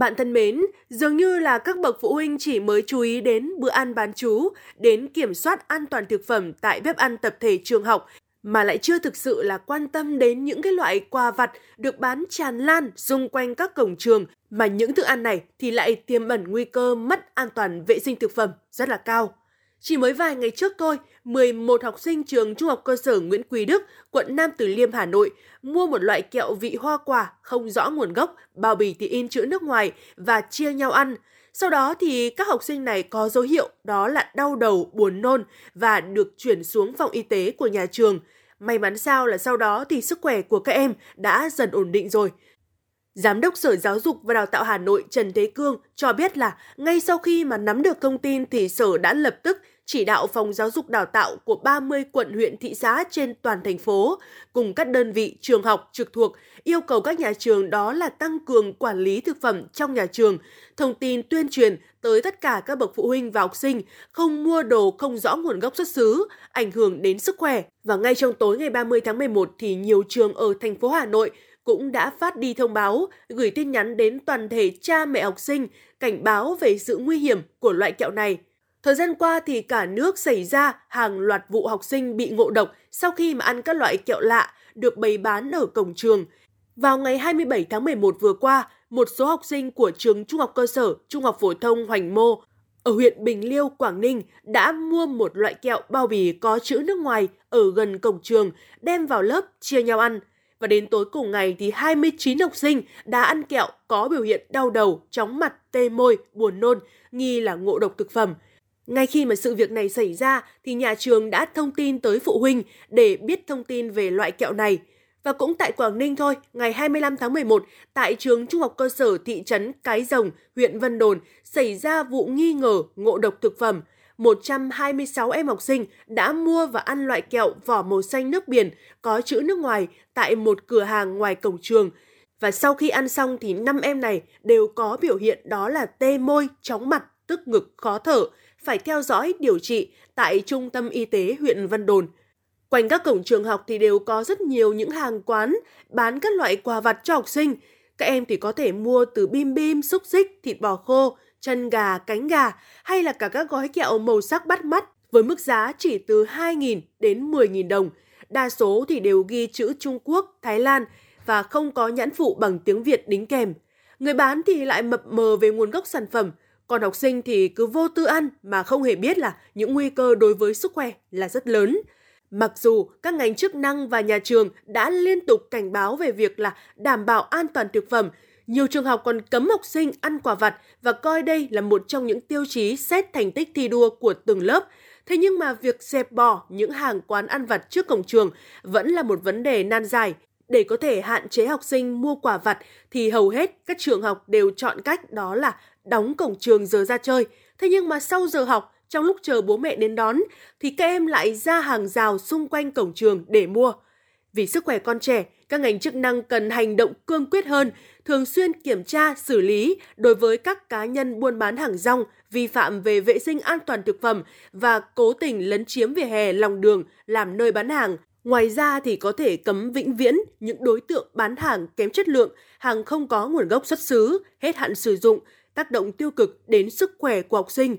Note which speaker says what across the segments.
Speaker 1: Bạn thân mến, dường như là các bậc phụ huynh chỉ mới chú ý đến bữa ăn bán chú, đến kiểm soát an toàn thực phẩm tại bếp ăn tập thể trường học mà lại chưa thực sự là quan tâm đến những cái loại quà vặt được bán tràn lan xung quanh các cổng trường mà những thức ăn này thì lại tiềm ẩn nguy cơ mất an toàn vệ sinh thực phẩm rất là cao. Chỉ mới vài ngày trước thôi, 11 học sinh trường Trung học cơ sở Nguyễn Quý Đức, quận Nam Từ Liêm, Hà Nội mua một loại kẹo vị hoa quả không rõ nguồn gốc, bao bì thì in chữ nước ngoài và chia nhau ăn. Sau đó thì các học sinh này có dấu hiệu đó là đau đầu, buồn nôn và được chuyển xuống phòng y tế của nhà trường. May mắn sao là sau đó thì sức khỏe của các em đã dần ổn định rồi. Giám đốc Sở Giáo dục và Đào tạo Hà Nội Trần Thế Cương cho biết là ngay sau khi mà nắm được thông tin thì Sở đã lập tức chỉ đạo phòng giáo dục đào tạo của 30 quận huyện thị xã trên toàn thành phố cùng các đơn vị trường học trực thuộc yêu cầu các nhà trường đó là tăng cường quản lý thực phẩm trong nhà trường, thông tin tuyên truyền tới tất cả các bậc phụ huynh và học sinh không mua đồ không rõ nguồn gốc xuất xứ, ảnh hưởng đến sức khỏe. Và ngay trong tối ngày 30 tháng 11 thì nhiều trường ở thành phố Hà Nội cũng đã phát đi thông báo, gửi tin nhắn đến toàn thể cha mẹ học sinh cảnh báo về sự nguy hiểm của loại kẹo này. Thời gian qua thì cả nước xảy ra hàng loạt vụ học sinh bị ngộ độc sau khi mà ăn các loại kẹo lạ được bày bán ở cổng trường. Vào ngày 27 tháng 11 vừa qua, một số học sinh của trường Trung học cơ sở Trung học phổ thông Hoành Mô ở huyện Bình Liêu, Quảng Ninh đã mua một loại kẹo bao bì có chữ nước ngoài ở gần cổng trường, đem vào lớp chia nhau ăn. Và đến tối cùng ngày thì 29 học sinh đã ăn kẹo có biểu hiện đau đầu, chóng mặt, tê môi, buồn nôn, nghi là ngộ độc thực phẩm. Ngay khi mà sự việc này xảy ra thì nhà trường đã thông tin tới phụ huynh để biết thông tin về loại kẹo này. Và cũng tại Quảng Ninh thôi, ngày 25 tháng 11, tại trường Trung học cơ sở thị trấn Cái Rồng, huyện Vân Đồn, xảy ra vụ nghi ngờ ngộ độc thực phẩm. 126 em học sinh đã mua và ăn loại kẹo vỏ màu xanh nước biển có chữ nước ngoài tại một cửa hàng ngoài cổng trường. Và sau khi ăn xong thì 5 em này đều có biểu hiện đó là tê môi, chóng mặt, tức ngực, khó thở, phải theo dõi điều trị tại Trung tâm Y tế huyện Vân Đồn. Quanh các cổng trường học thì đều có rất nhiều những hàng quán bán các loại quà vặt cho học sinh. Các em thì có thể mua từ bim bim, xúc xích, thịt bò khô, chân gà, cánh gà hay là cả các gói kẹo màu sắc bắt mắt với mức giá chỉ từ 2.000 đến 10.000 đồng. Đa số thì đều ghi chữ Trung Quốc, Thái Lan và không có nhãn phụ bằng tiếng Việt đính kèm. Người bán thì lại mập mờ về nguồn gốc sản phẩm, còn học sinh thì cứ vô tư ăn mà không hề biết là những nguy cơ đối với sức khỏe là rất lớn. Mặc dù các ngành chức năng và nhà trường đã liên tục cảnh báo về việc là đảm bảo an toàn thực phẩm, nhiều trường học còn cấm học sinh ăn quả vặt và coi đây là một trong những tiêu chí xét thành tích thi đua của từng lớp. Thế nhưng mà việc dẹp bỏ những hàng quán ăn vặt trước cổng trường vẫn là một vấn đề nan giải. Để có thể hạn chế học sinh mua quả vặt thì hầu hết các trường học đều chọn cách đó là đóng cổng trường giờ ra chơi. Thế nhưng mà sau giờ học, trong lúc chờ bố mẹ đến đón, thì các em lại ra hàng rào xung quanh cổng trường để mua. Vì sức khỏe con trẻ, các ngành chức năng cần hành động cương quyết hơn, thường xuyên kiểm tra, xử lý đối với các cá nhân buôn bán hàng rong, vi phạm về vệ sinh an toàn thực phẩm và cố tình lấn chiếm vỉa hè lòng đường làm nơi bán hàng. Ngoài ra thì có thể cấm vĩnh viễn những đối tượng bán hàng kém chất lượng, hàng không có nguồn gốc xuất xứ, hết hạn sử dụng, tác động tiêu cực đến sức khỏe của học sinh.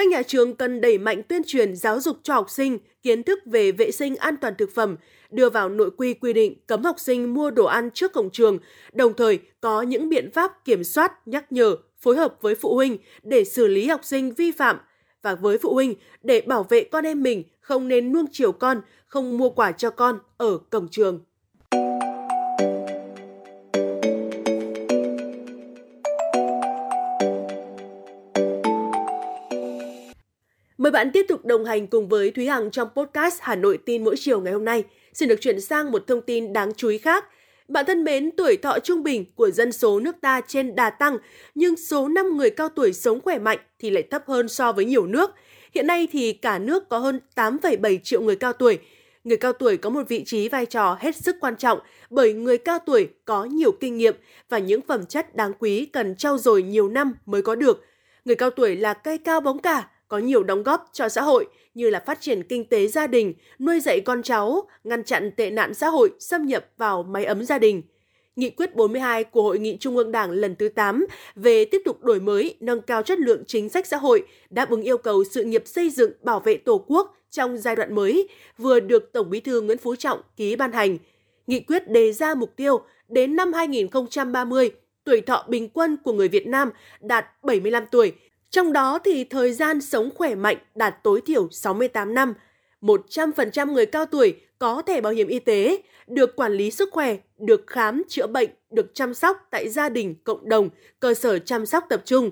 Speaker 1: Các nhà trường cần đẩy mạnh tuyên truyền giáo dục cho học sinh kiến thức về vệ sinh an toàn thực phẩm, đưa vào nội quy quy định cấm học sinh mua đồ ăn trước cổng trường, đồng thời có những biện pháp kiểm soát, nhắc nhở, phối hợp với phụ huynh để xử lý học sinh vi phạm và với phụ huynh để bảo vệ con em mình không nên nuông chiều con, không mua quà cho con ở cổng trường. Mời bạn tiếp tục đồng hành cùng với Thúy Hằng trong podcast Hà Nội tin mỗi chiều ngày hôm nay. Xin được chuyển sang một thông tin đáng chú ý khác. Bạn thân mến, tuổi thọ trung bình của dân số nước ta trên đà tăng, nhưng số năm người cao tuổi sống khỏe mạnh thì lại thấp hơn so với nhiều nước. Hiện nay thì cả nước có hơn 8,7 triệu người cao tuổi. Người cao tuổi có một vị trí vai trò hết sức quan trọng bởi người cao tuổi có nhiều kinh nghiệm và những phẩm chất đáng quý cần trau dồi nhiều năm mới có được. Người cao tuổi là cây cao bóng cả, có nhiều đóng góp cho xã hội như là phát triển kinh tế gia đình, nuôi dạy con cháu, ngăn chặn tệ nạn xã hội xâm nhập vào mái ấm gia đình. Nghị quyết 42 của Hội nghị Trung ương Đảng lần thứ 8 về tiếp tục đổi mới, nâng cao chất lượng chính sách xã hội, đáp ứng yêu cầu sự nghiệp xây dựng bảo vệ Tổ quốc trong giai đoạn mới, vừa được Tổng Bí thư Nguyễn Phú Trọng ký ban hành. Nghị quyết đề ra mục tiêu đến năm 2030, tuổi thọ bình quân của người Việt Nam đạt 75 tuổi, trong đó thì thời gian sống khỏe mạnh đạt tối thiểu 68 năm. 100% người cao tuổi có thẻ bảo hiểm y tế, được quản lý sức khỏe, được khám, chữa bệnh, được chăm sóc tại gia đình, cộng đồng, cơ sở chăm sóc tập trung.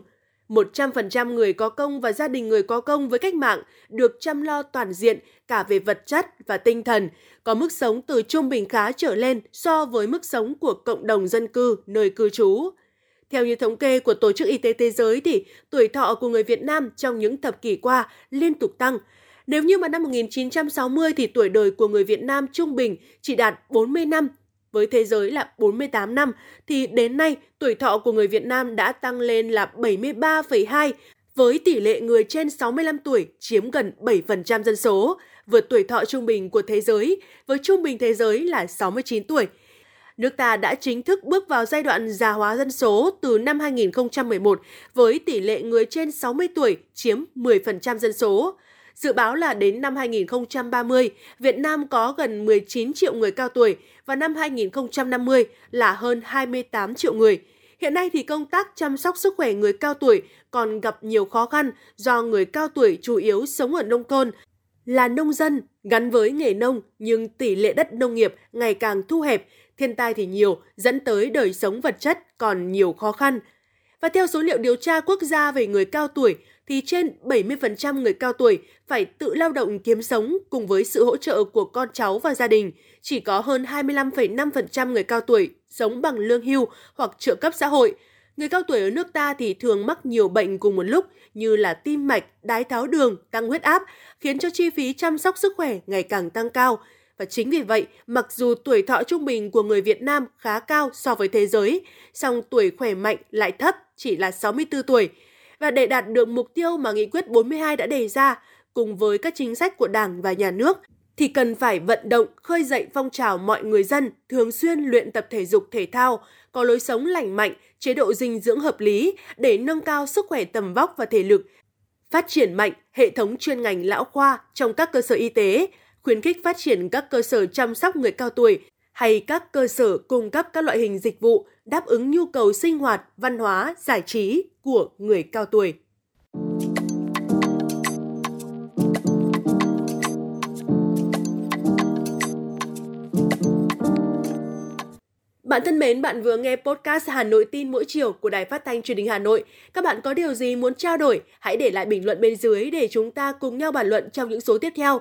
Speaker 1: 100% người có công và gia đình người có công với cách mạng được chăm lo toàn diện cả về vật chất và tinh thần, có mức sống từ trung bình khá trở lên so với mức sống của cộng đồng dân cư nơi cư trú. Theo như thống kê của Tổ chức Y tế Thế giới thì tuổi thọ của người Việt Nam trong những thập kỷ qua liên tục tăng. Nếu như mà năm 1960 thì tuổi đời của người Việt Nam trung bình chỉ đạt 40 năm, với thế giới là 48 năm, thì đến nay tuổi thọ của người Việt Nam đã tăng lên là 73,2, với tỷ lệ người trên 65 tuổi chiếm gần 7% dân số, vượt tuổi thọ trung bình của thế giới, với trung bình thế giới là 69 tuổi nước ta đã chính thức bước vào giai đoạn già hóa dân số từ năm 2011 với tỷ lệ người trên 60 tuổi chiếm 10% dân số. Dự báo là đến năm 2030, Việt Nam có gần 19 triệu người cao tuổi và năm 2050 là hơn 28 triệu người. Hiện nay thì công tác chăm sóc sức khỏe người cao tuổi còn gặp nhiều khó khăn do người cao tuổi chủ yếu sống ở nông thôn, là nông dân gắn với nghề nông nhưng tỷ lệ đất nông nghiệp ngày càng thu hẹp, thiên tai thì nhiều, dẫn tới đời sống vật chất còn nhiều khó khăn. Và theo số liệu điều tra quốc gia về người cao tuổi, thì trên 70% người cao tuổi phải tự lao động kiếm sống cùng với sự hỗ trợ của con cháu và gia đình. Chỉ có hơn 25,5% người cao tuổi sống bằng lương hưu hoặc trợ cấp xã hội. Người cao tuổi ở nước ta thì thường mắc nhiều bệnh cùng một lúc như là tim mạch, đái tháo đường, tăng huyết áp, khiến cho chi phí chăm sóc sức khỏe ngày càng tăng cao. Và chính vì vậy, mặc dù tuổi thọ trung bình của người Việt Nam khá cao so với thế giới, song tuổi khỏe mạnh lại thấp, chỉ là 64 tuổi. Và để đạt được mục tiêu mà Nghị quyết 42 đã đề ra, cùng với các chính sách của Đảng và Nhà nước, thì cần phải vận động, khơi dậy phong trào mọi người dân thường xuyên luyện tập thể dục thể thao, có lối sống lành mạnh, chế độ dinh dưỡng hợp lý để nâng cao sức khỏe tầm vóc và thể lực, phát triển mạnh hệ thống chuyên ngành lão khoa trong các cơ sở y tế, khuyến khích phát triển các cơ sở chăm sóc người cao tuổi hay các cơ sở cung cấp các loại hình dịch vụ đáp ứng nhu cầu sinh hoạt, văn hóa, giải trí của người cao tuổi. Bạn thân mến, bạn vừa nghe podcast Hà Nội tin mỗi chiều của Đài Phát thanh Truyền hình Hà Nội. Các bạn có điều gì muốn trao đổi, hãy để lại bình luận bên dưới để chúng ta cùng nhau bàn luận trong những số tiếp theo.